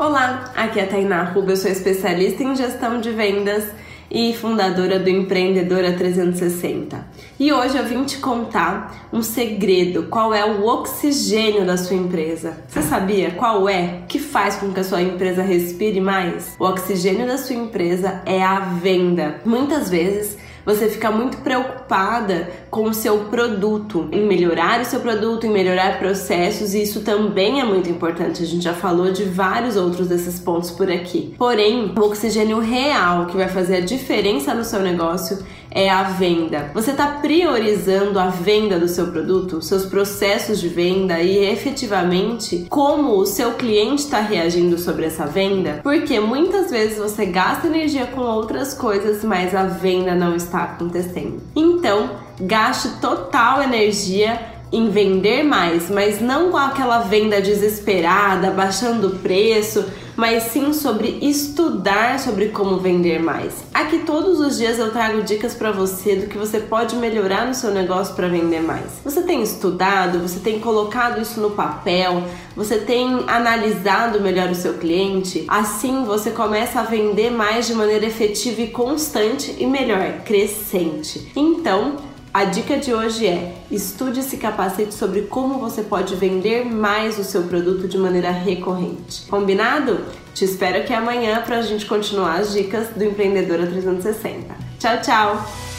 Olá, aqui é a Tainá Ruba, eu sou especialista em gestão de vendas e fundadora do Empreendedora 360. E hoje eu vim te contar um segredo, qual é o oxigênio da sua empresa. Você sabia qual é que faz com que a sua empresa respire mais? O oxigênio da sua empresa é a venda. Muitas vezes você fica muito preocupada com o seu produto, em melhorar o seu produto, em melhorar processos, e isso também é muito importante. A gente já falou de vários outros desses pontos por aqui. Porém, o oxigênio real que vai fazer a diferença no seu negócio é a venda. Você está priorizando a venda do seu produto, seus processos de venda e efetivamente como o seu cliente está reagindo sobre essa venda? Porque muitas vezes você gasta energia com outras coisas, mas a venda não está acontecendo. Então, gaste total energia em vender mais, mas não com aquela venda desesperada, baixando o preço, mas sim sobre estudar sobre como vender mais. Aqui todos os dias eu trago dicas para você do que você pode melhorar no seu negócio para vender mais. Você tem estudado, você tem colocado isso no papel, você tem analisado melhor o seu cliente, assim você começa a vender mais de maneira efetiva e constante e melhor, crescente. Então, a dica de hoje é: estude e se capacite sobre como você pode vender mais o seu produto de maneira recorrente. Combinado? Te espero aqui amanhã para a gente continuar as dicas do Empreendedora 360. Tchau, tchau!